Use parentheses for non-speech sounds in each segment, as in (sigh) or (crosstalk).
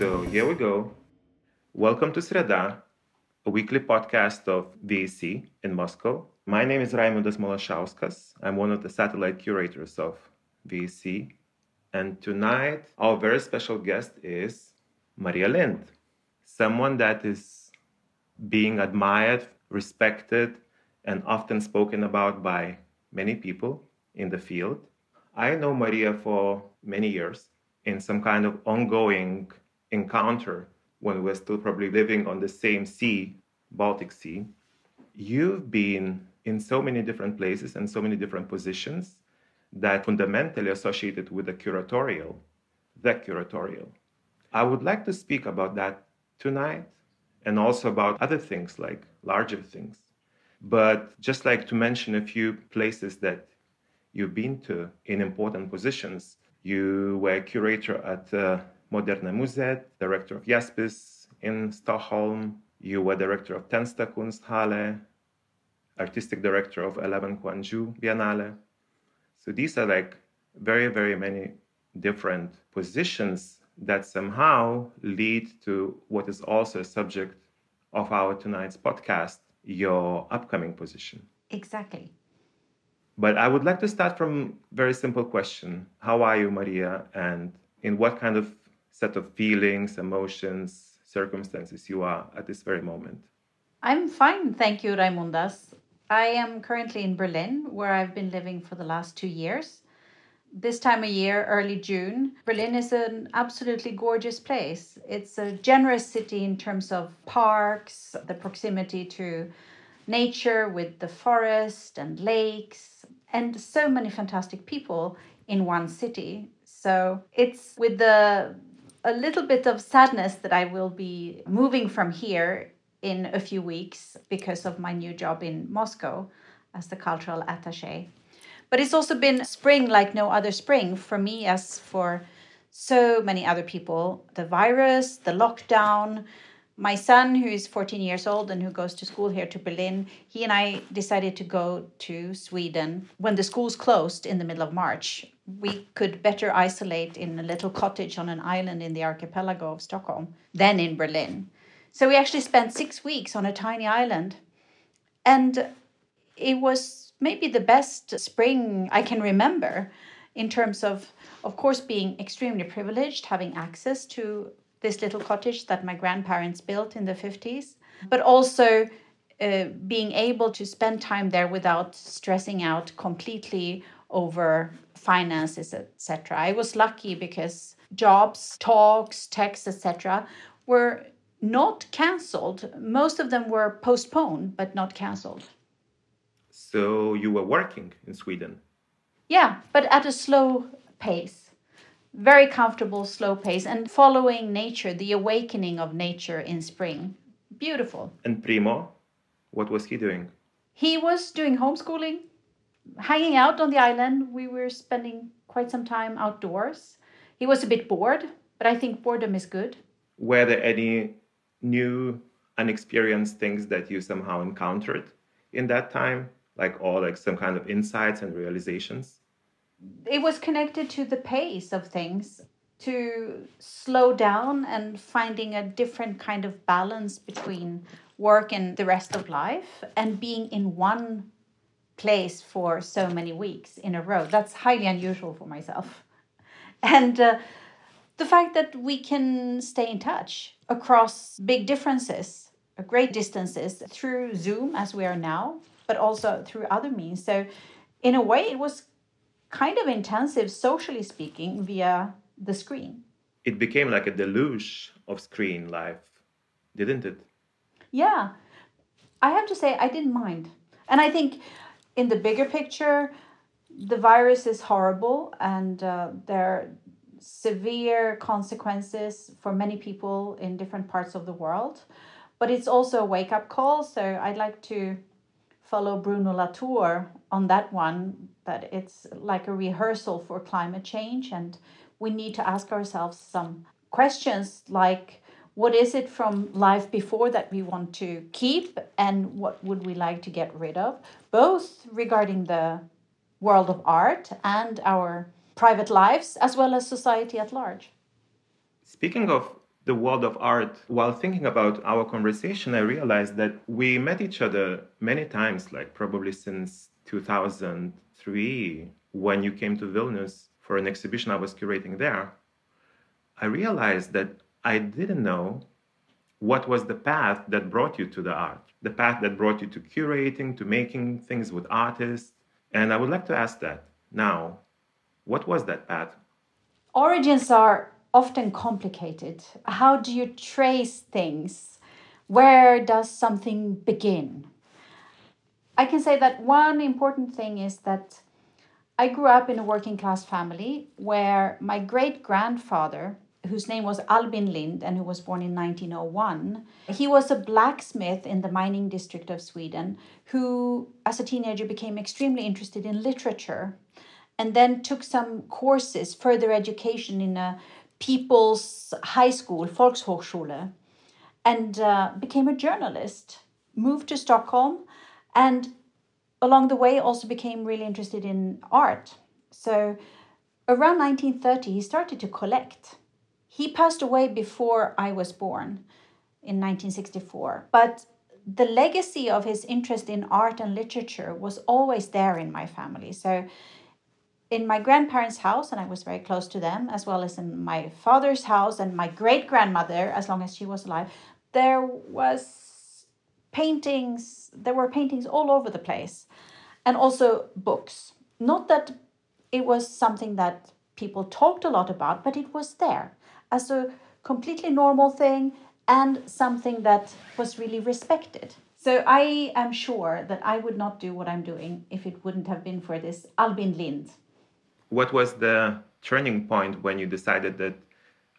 So here we go. Welcome to Sreda, a weekly podcast of VEC in Moscow. My name is Raimundas Malašauskas. I'm one of the satellite curators of VEC. And tonight, our very special guest is Maria Lind, someone that is being admired, respected, and often spoken about by many people in the field. I know Maria for many years in some kind of ongoing encounter when we're still probably living on the same sea, Baltic Sea. You've been in so many different places and so many different positions that fundamentally associated with the curatorial, the curatorial. I would like to speak about that tonight and also about other things like larger things. But just like to mention a few places that you've been to in important positions. You were curator at uh, Moderna Museet, director of Iaspis in Stockholm. You were director of Tensta Kunsthalle, artistic director of 11 Gwangju Biennale. So these are like very, very many different positions that somehow lead to what is also a subject of our tonight's podcast, your upcoming position. Exactly. But I would like to start from very simple question. How are you, Maria? And in what kind of set of feelings, emotions, circumstances you are at this very moment? I'm fine, thank you, Raimundas. I am currently in Berlin, where I've been living for the last two years. This time of year, early June, Berlin is an absolutely gorgeous place. It's a generous city in terms of parks, the proximity to nature with the forest and lakes, and so many fantastic people in one city. So it's with the a little bit of sadness that I will be moving from here in a few weeks because of my new job in Moscow as the cultural attaché. But it's also been spring like no other spring for me, as for so many other people. The virus, the lockdown, my son, who is 14 years old and who goes to school here to Berlin, he and I decided to go to Sweden when the schools closed in the middle of March. We could better isolate in a little cottage on an island in the archipelago of Stockholm than in Berlin. So we actually spent six weeks on a tiny island. And it was maybe the best spring I can remember in terms of, of course, being extremely privileged, having access to this little cottage that my grandparents built in the 50s, but also uh, being able to spend time there without stressing out completely over finances, etc. I was lucky because jobs, talks, texts, etc., were not cancelled. Most of them were postponed, but not cancelled. So you were working in Sweden? Yeah, but at a slow pace very comfortable, slow pace, and following nature, the awakening of nature in spring. Beautiful. And Primo, what was he doing? He was doing homeschooling, hanging out on the island. We were spending quite some time outdoors. He was a bit bored, but I think boredom is good. Were there any new, unexperienced things that you somehow encountered in that time? Like, all like some kind of insights and realizations? It was connected to the pace of things to slow down and finding a different kind of balance between work and the rest of life and being in one place for so many weeks in a row. That's highly unusual for myself. (laughs) And uh, the fact that we can stay in touch across big differences uh, great distances through zoom as we are now but also through other means. So in a way it was kind of intensive, socially speaking, via the screen. It became like a deluge of screen life, didn't it? Yeah. I have to say, I didn't mind. And I think in the bigger picture, the virus is horrible and uh, there are severe consequences for many people in different parts of the world. But it's also a wake up call. So I'd like to follow Bruno Latour on that one that it's like a rehearsal for climate change and we need to ask ourselves some questions like what is it from life before that we want to keep and what would we like to get rid of both regarding the world of art and our private lives as well as society at large. Speaking of the world of art, while thinking about our conversation, I realized that we met each other many times, like probably since 2003, when you came to Vilnius for an exhibition I was curating there. I realized that I didn't know what was the path that brought you to the art, the path that brought you to curating, to making things with artists. And I would like to ask that now. What was that path? Origins are often complicated. How do you trace things? Where does something begin? I can say that one important thing is that I grew up in a working class family where my great grandfather, whose name was Albin Lind and who was born in 1901, he was a blacksmith in the mining district of Sweden who, as a teenager, became extremely interested in literature and then took some courses, further education in a people's high school, Volkshochschule, and uh, became a journalist, moved to Stockholm, and along the way also became really interested in art. So around 1930, he started to collect. He passed away before I was born in 1964, but the legacy of his interest in art and literature was always there in my family. So in my grandparents' house, and I was very close to them, as well as in my father's house and my great grandmother, as long as she was alive, there was paintings. There were paintings all over the place, and also books. Not that it was something that people talked a lot about, but it was there as a completely normal thing and something that was really respected. So I am sure that I would not do what I'm doing if it wouldn't have been for this Albin Lind what was the turning point when you decided that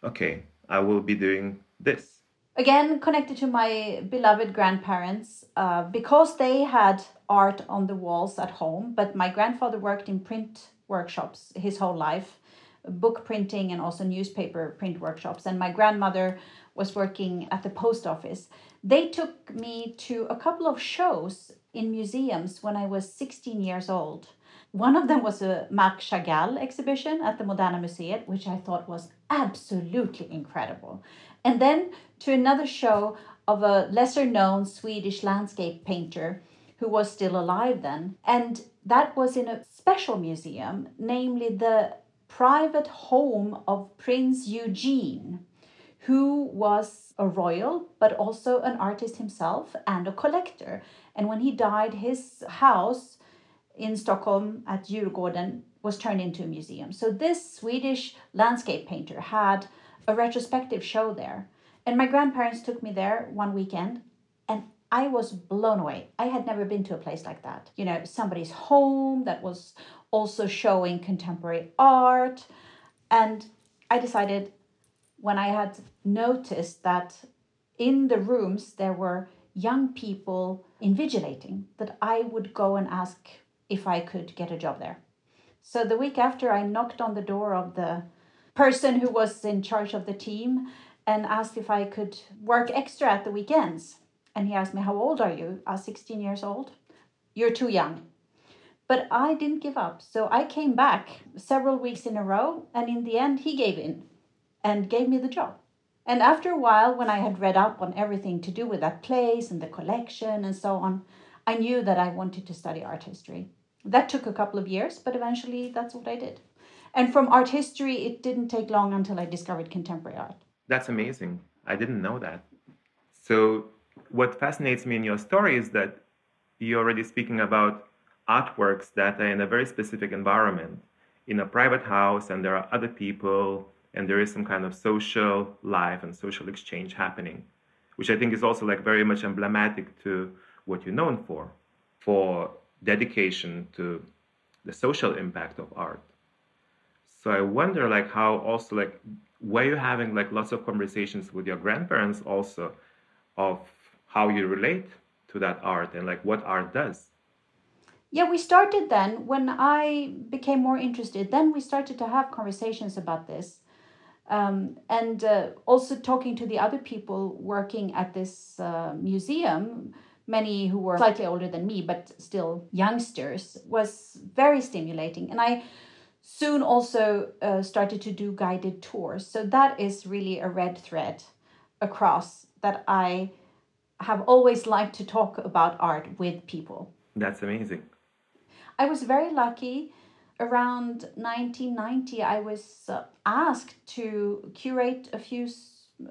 okay i will be doing this? Again connected to my beloved grandparents uh, because they had art on the walls at home but my grandfather worked in print workshops his whole life book printing and also newspaper print workshops and my grandmother was working at the post office. They took me to a couple of shows in museums when i was 16 years old one of them was a Marc Chagall exhibition at the Moderna Museet, which I thought was absolutely incredible. And then to another show of a lesser known Swedish landscape painter who was still alive then. And that was in a special museum, namely the private home of Prince Eugene, who was a royal, but also an artist himself and a collector. And when he died, his house in Stockholm at Djurgården was turned into a museum. So this Swedish landscape painter had a retrospective show there. And my grandparents took me there one weekend and I was blown away. I had never been to a place like that. You know, somebody's home that was also showing contemporary art. And I decided when I had noticed that in the rooms there were young people invigilating that I would go and ask if I could get a job there. So the week after, I knocked on the door of the person who was in charge of the team and asked if I could work extra at the weekends. And he asked me, How old are you? I was 16 years old. You're too young. But I didn't give up. So I came back several weeks in a row. And in the end, he gave in and gave me the job. And after a while, when I had read up on everything to do with that place and the collection and so on, I knew that I wanted to study art history. That took a couple of years, but eventually that's what I did. And from art history, it didn't take long until I discovered contemporary art. That's amazing. I didn't know that. So, what fascinates me in your story is that you're already speaking about artworks that are in a very specific environment, in a private house, and there are other people, and there is some kind of social life and social exchange happening, which I think is also like very much emblematic to what you're known for, for dedication to the social impact of art. So I wonder like how also like were you having like lots of conversations with your grandparents also of how you relate to that art and like what art does? Yeah, we started then when I became more interested. Then we started to have conversations about this. Um, and uh, also talking to the other people working at this uh, museum many who were slightly older than me, but still youngsters, was very stimulating. And I soon also uh, started to do guided tours. So that is really a red thread across that I have always liked to talk about art with people. That's amazing. I was very lucky. Around 1990, I was uh, asked to curate a few,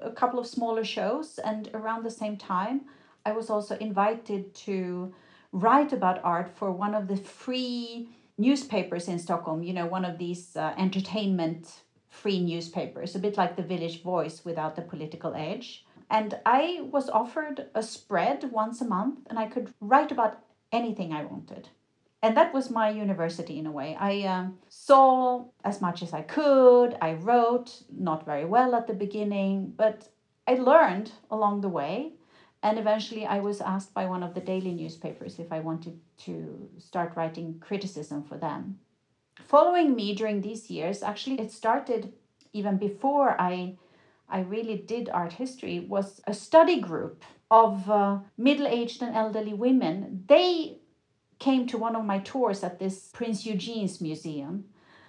a couple of smaller shows, and around the same time, I was also invited to write about art for one of the free newspapers in Stockholm. You know, one of these uh, entertainment free newspapers, a bit like the Village Voice without the political edge. And I was offered a spread once a month, and I could write about anything I wanted. And that was my university in a way. I um, saw as much as I could. I wrote, not very well at the beginning, but I learned along the way. And eventually, I was asked by one of the daily newspapers if I wanted to start writing criticism for them. Following me during these years, actually, it started even before I, I really did art history, was a study group of uh, middle aged and elderly women. They came to one of my tours at this Prince Eugene's museum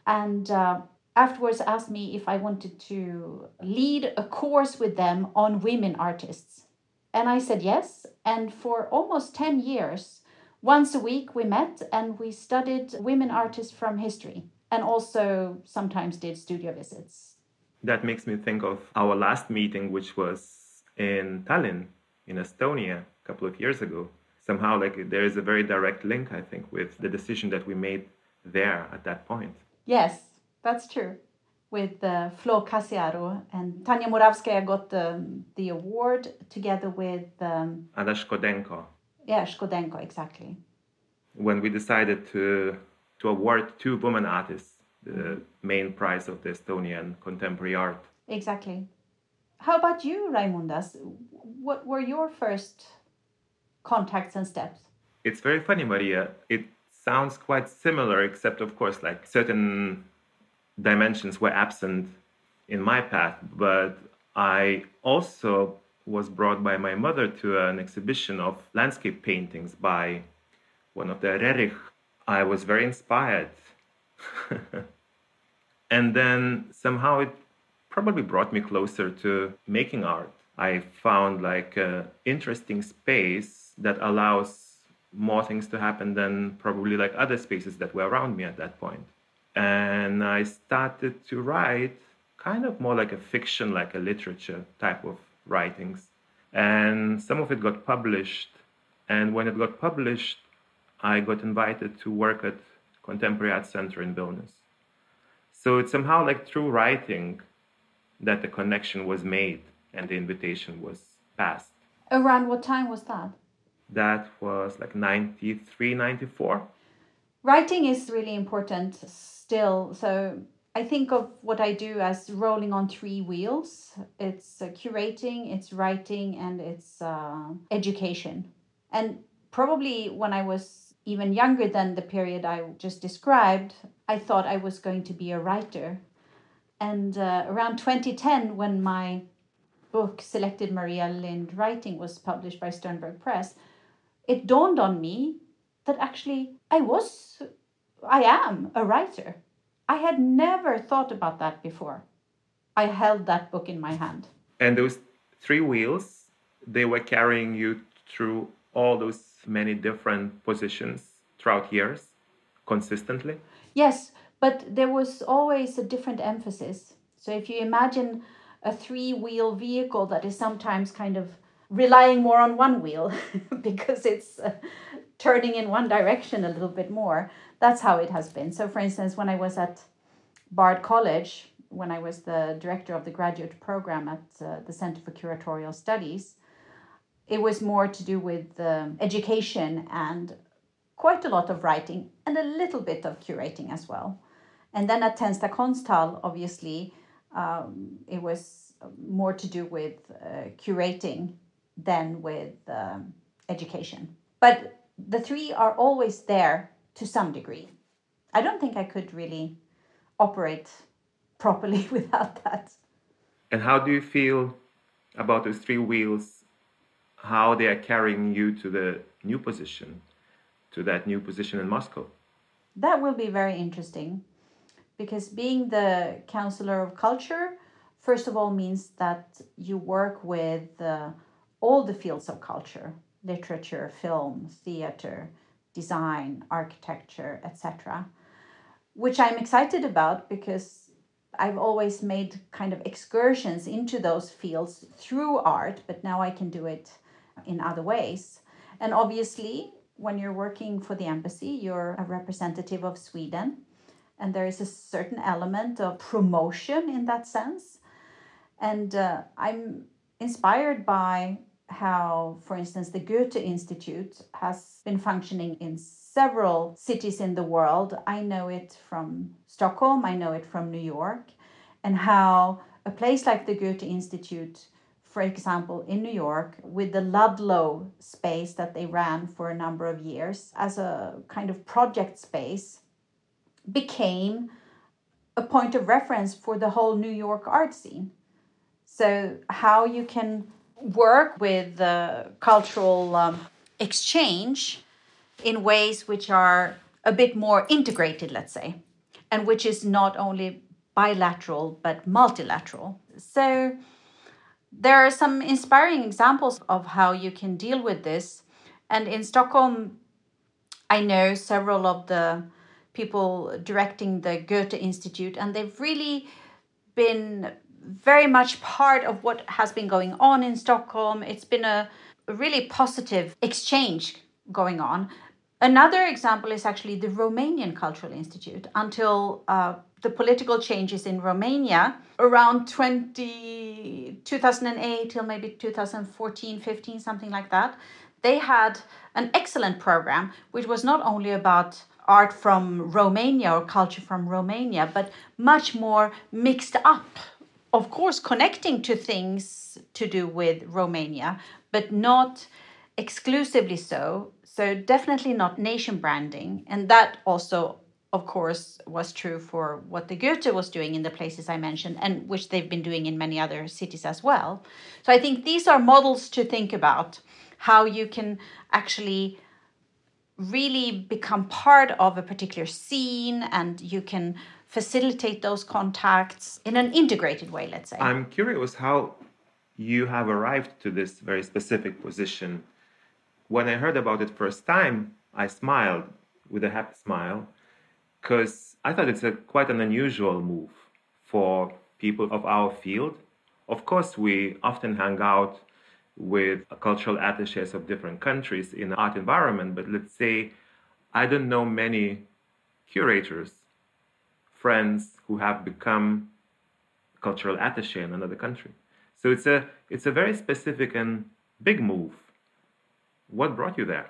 and uh, afterwards asked me if I wanted to lead a course with them on women artists. And I said yes. And for almost 10 years, once a week we met and we studied women artists from history and also sometimes did studio visits. That makes me think of our last meeting, which was in Tallinn, in Estonia, a couple of years ago somehow like there is a very direct link i think with the decision that we made there at that point yes that's true with uh, Flo Kasearu and Tanja Muravskaja got the, the award together with um, Ada Shkodenko. Yeah, Shkodenko, exactly. When we decided to to award two women artists the main prize of the Estonian contemporary art. Exactly. How about you, Raimundas? What were your first contacts and steps? It's very funny, Maria. It sounds quite similar, except, of course, like certain dimensions were absent in my path. But I also was brought by my mother to an exhibition of landscape paintings by one of the Roerich. I was very inspired. (laughs) and then somehow it probably brought me closer to making art. I found like an interesting space that allows more things to happen than probably like other spaces that were around me at that point. And I started to write kind of more like a fiction, like a literature type of writings. And some of it got published. And when it got published, I got invited to work at Contemporary Art Center in Vilnius. So it's somehow like through writing that the connection was made and the invitation was passed. Around what time was that? that was like 93 94 writing is really important still so i think of what i do as rolling on three wheels. It's uh, curating it's writing and it's uh, education. And probably when i was even younger than the period i just described i thought i was going to be a writer. And uh, around 2010 when my book selected maria lind writing was published by sternberg press it dawned on me that actually I was, I am a writer. I had never thought about that before. I held that book in my hand. And those three wheels, they were carrying you through all those many different positions throughout years consistently? Yes, but there was always a different emphasis. So if you imagine a three wheel vehicle that is sometimes kind of relying more on one wheel (laughs) because it's uh, turning in one direction a little bit more. That's how it has been. So, for instance, when I was at Bard College, when I was the director of the graduate program at uh, the Center for Curatorial Studies, it was more to do with um, education and quite a lot of writing and a little bit of curating as well. And then at Tensta Konsthall, obviously, um, it was more to do with uh, curating than with um, education. But the three are always there to some degree. I don't think I could really operate properly (laughs) without that. And how do you feel about those three wheels? How they are carrying you to the new position, to that new position in Moscow? That will be very interesting because being the counselor of culture first of all means that you work with uh, all the fields of culture literature, film, theater, design, architecture, etc. Which I'm excited about because I've always made kind of excursions into those fields through art, but now I can do it in other ways. And obviously, when you're working for the embassy, you're a representative of Sweden, and there is a certain element of promotion in that sense. And uh, I'm inspired by how, for instance, the Goethe Institute has been functioning in several cities in the world. I know it from Stockholm, I know it from New York, and how a place like the Goethe Institute, for example, in New York, with the Ludlow space that they ran for a number of years as a kind of project space, became a point of reference for the whole New York art scene. So, how you can work with the cultural um, exchange in ways which are a bit more integrated, let's say, and which is not only bilateral but multilateral. So there are some inspiring examples of how you can deal with this. And in Stockholm, I know several of the people directing the Goethe Institute, and they've really been very much part of what has been going on in Stockholm. It's been a, really positive exchange going on. Another example is actually the Romanian Cultural Institute. Until uh, the political changes in Romania around 20, 2008 till maybe 2014, 15, something like that, they had an excellent program which was not only about art from Romania or culture from Romania, but much more mixed up of course, connecting to things to do with Romania, but not exclusively so. So, definitely not nation branding. And that also, of course, was true for what the Goethe was doing in the places I mentioned, and which they've been doing in many other cities as well. So, I think these are models to think about how you can actually really become part of a particular scene and you can facilitate those contacts in an integrated way, let's say. I'm curious how you have arrived to this very specific position. When I heard about it first time, I smiled with a happy smile because I thought it's a quite an unusual move for people of our field. Of course, we often hang out with cultural attaches of different countries in art environment, but let's say I don't know many curators friends who have become cultural attaché in another country. So it's a it's a very specific and big move. What brought you there?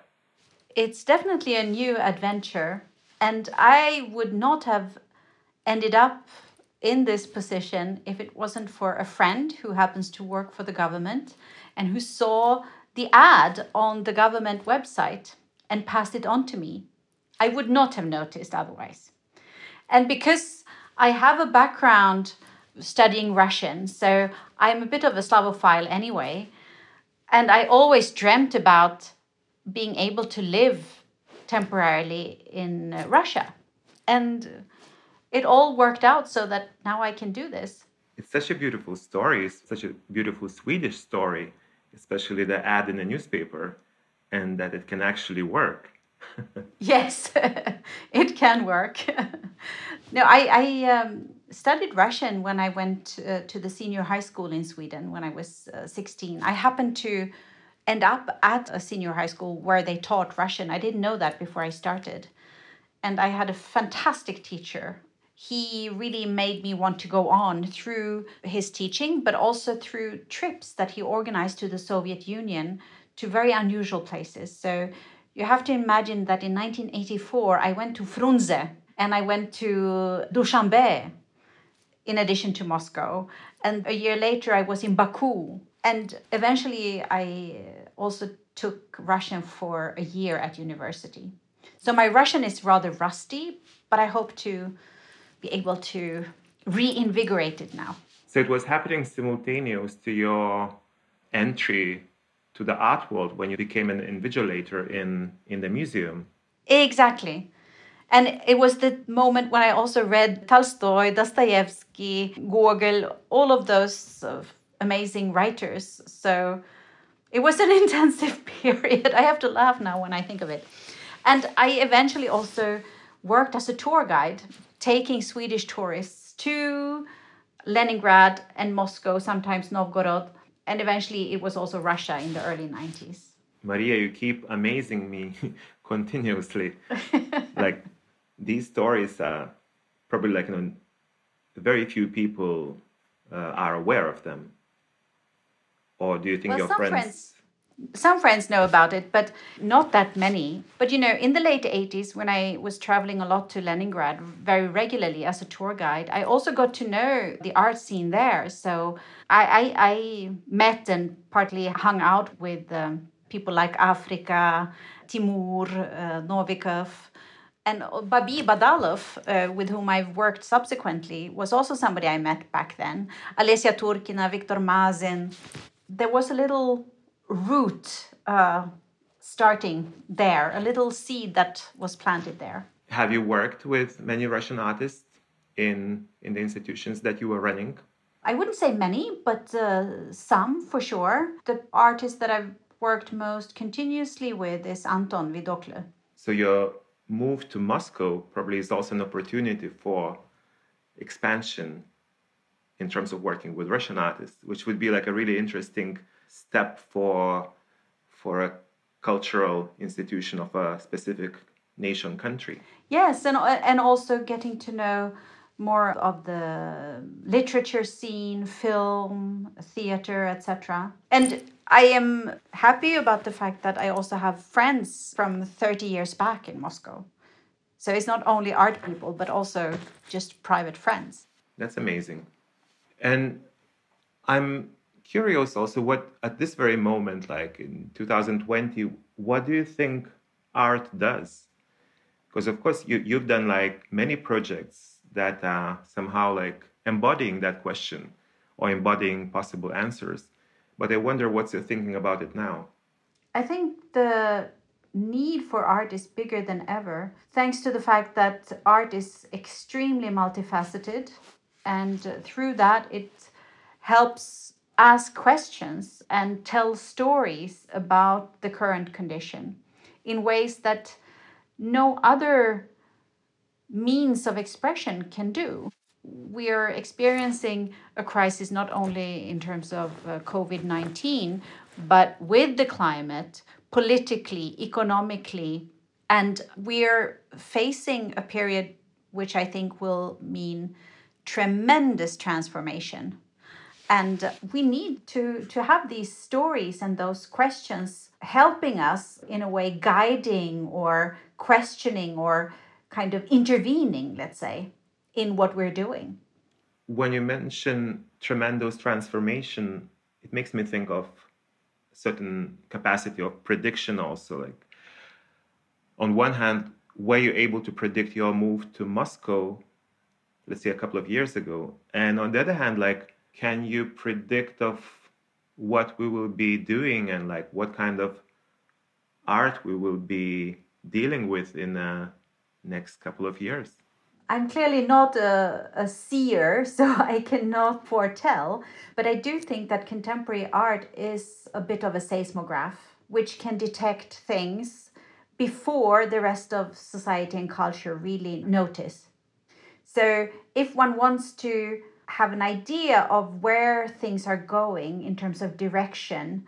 It's definitely a new adventure, and I would not have ended up in this position if it wasn't for a friend who happens to work for the government and who saw the ad on the government website and passed it on to me. I would not have noticed otherwise. And because I have a background studying Russian, so I'm a bit of a Slavophile anyway, and I always dreamt about being able to live temporarily in uh, Russia. And it all worked out so that now I can do this. It's such a beautiful story, it's such a beautiful Swedish story, especially the ad in the newspaper, and that it can actually work. Yes, (laughs) it can work. (laughs) no, I, I um, studied Russian when I went uh, to the senior high school in Sweden when I was uh, 16. I happened to end up at a senior high school where they taught Russian. I didn't know that before I started. And I had a fantastic teacher. He really made me want to go on through his teaching, but also through trips that he organized to the Soviet Union to very unusual places. So you have to imagine that in 1984, I went to Frunze and I went to Dushanbe in addition to Moscow. And a year later, I was in Baku. And eventually, I also took Russian for a year at university. So my Russian is rather rusty, but I hope to be able to reinvigorate it now. So it was happening simultaneous to your entry to the art world when you became an invigilator in in the museum exactly And it was the moment when I also read Tolstoy, Dostoevsky, Gogol, all of those amazing writers. So it was an (laughs) intensive period. I have to laugh now when I think of it. And I eventually also worked as a tour guide, taking Swedish tourists to Leningrad and Moscow, sometimes Novgorod, and eventually it was also Russia in the early 90s. Maria, you keep amazing me (laughs) continuously. (laughs) like these stories are probably like you know, very few people uh, are aware of them. Or do you think well, your friends, friends some friends know about it, but not that many. But you know, in the late 80s, when I was traveling a lot to Leningrad very regularly as a tour guide, I also got to know the art scene there. So I, I, I met and partly hung out with um, people like Afrika, Timur, uh, Novikov. And Babi Badalov, uh, with whom I've worked subsequently, was also somebody I met back then. Alesia Turkina, Viktor Mazin. There was a little root uh, starting there, a little seed that was planted there. Have you worked with many Russian artists in in the institutions that you were running? I wouldn't say many, but uh, some for sure. The artist that I've worked most continuously with is Anton Vidokle. So your move to Moscow probably is also an opportunity for expansion in terms of working with Russian artists, which would be like a really interesting step for for a cultural institution of a specific nation country? Yes and and also getting to know more of the literature scene film theater etc and i am happy about the fact that i also have friends from 30 years back in moscow. So it's not only art people but also just private friends. That's amazing. And i'm curious also what at this very moment like in 2020 what do you think art does? Because of course you, you've done like many projects that are somehow like embodying that question or embodying possible answers. But i wonder what's your thinking about it now. I think the need for art is bigger than ever thanks to the fact that art is extremely multifaceted. And through that it helps ask questions and tell stories about the current condition in ways that no other means of expression can do. We are experiencing a crisis not only in terms of uh, COVID 19, but with the climate, politically, economically, and we're facing a period which I think will mean tremendous transformation and we need to to have these stories and those questions helping us in a way guiding or questioning or kind of intervening let's say in what we're doing. When you mention tremendous transformation it makes me think of a certain capacity of prediction also like on one hand were you able to predict your move to moscow let's say a couple of years ago? And on the other hand like can you predict of what we will be doing and like what kind of art we will be dealing with in the next couple of years? I'm clearly not a, a seer (laughs) so i cannot foretell but i do think that contemporary art is a bit of a seismograph which can detect things before the rest of society and culture really notice. So if one wants to have an idea of where things are going in terms of direction,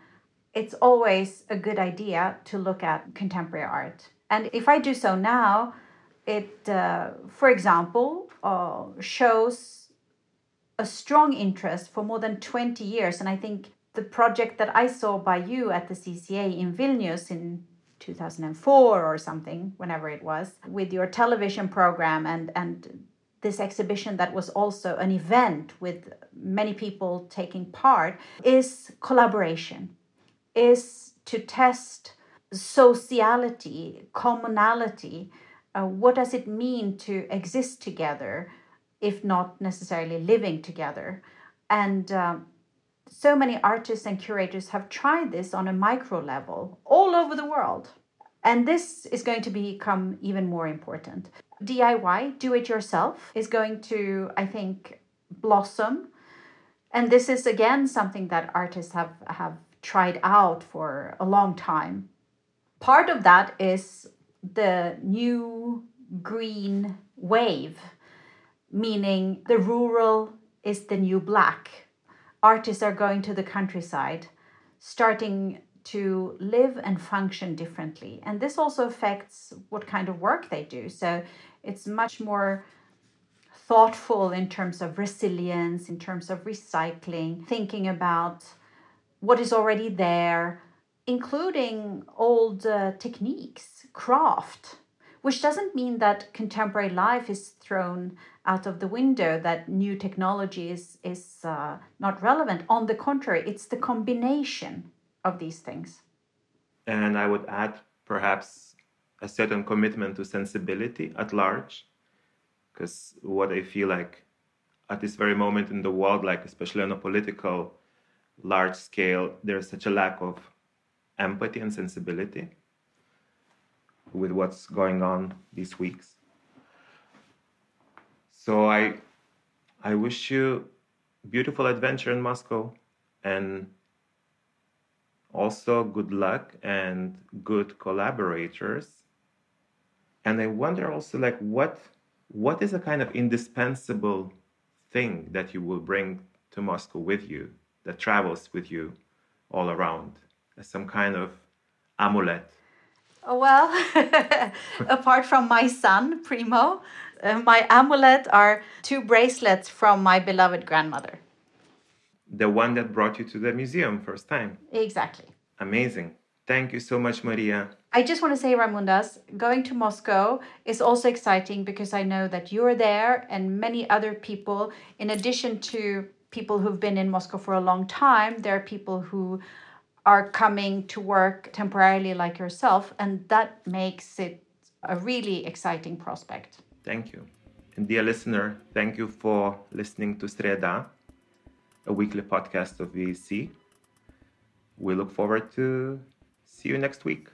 it's always a good idea to look at contemporary art. And if I do so now, it, uh, for example, uh, shows a strong interest for more than 20 years. And I think the project that I saw by you at the CCA in Vilnius in 2004 or something, whenever it was, with your television program and, and this exhibition that was also an event with many people taking part is collaboration is to test sociality commonality uh, what does it mean to exist together if not necessarily living together and um, so many artists and curators have tried this on a micro level all over the world And this is going to become even more important. DIY, do it yourself, is going to, I think, blossom. And this is again something that artists have, have tried out for a long time. Part of that is the new green wave, meaning the rural is the new black. Artists are going to the countryside, starting to live and function differently. And this also affects what kind of work they do. So it's much more thoughtful in terms of resilience, in terms of recycling, thinking about what is already there, including old uh, techniques, craft, which doesn't mean that contemporary life is thrown out of the window, that new technology is, is uh, not relevant. On the contrary, it's the combination of these things. And I would add perhaps a certain commitment to sensibility at large, because what I feel like at this very moment in the world, like especially on a political large scale, there's such a lack of empathy and sensibility with what's going on these weeks. So I I wish you beautiful adventure in Moscow and also good luck and good collaborators. And I wonder also like what what is a kind of indispensable thing that you will bring to Moscow with you that travels with you all around as some kind of amulet well, (laughs) apart from my son, Primo, uh, my amulet are two bracelets from my beloved grandmother. The one that brought you to the museum first time. Exactly. Amazing. Thank you so much, Maria. I just want to say, Raimundas, going to Moscow is also exciting because I know that you're there and many other people, in addition to people who've been in Moscow for a long time, there are people who are coming to work temporarily like yourself, and that makes it a really exciting prospect. Thank you. And dear listener, thank you for listening to Sreda, a weekly podcast of VEC. We look forward to see you next week.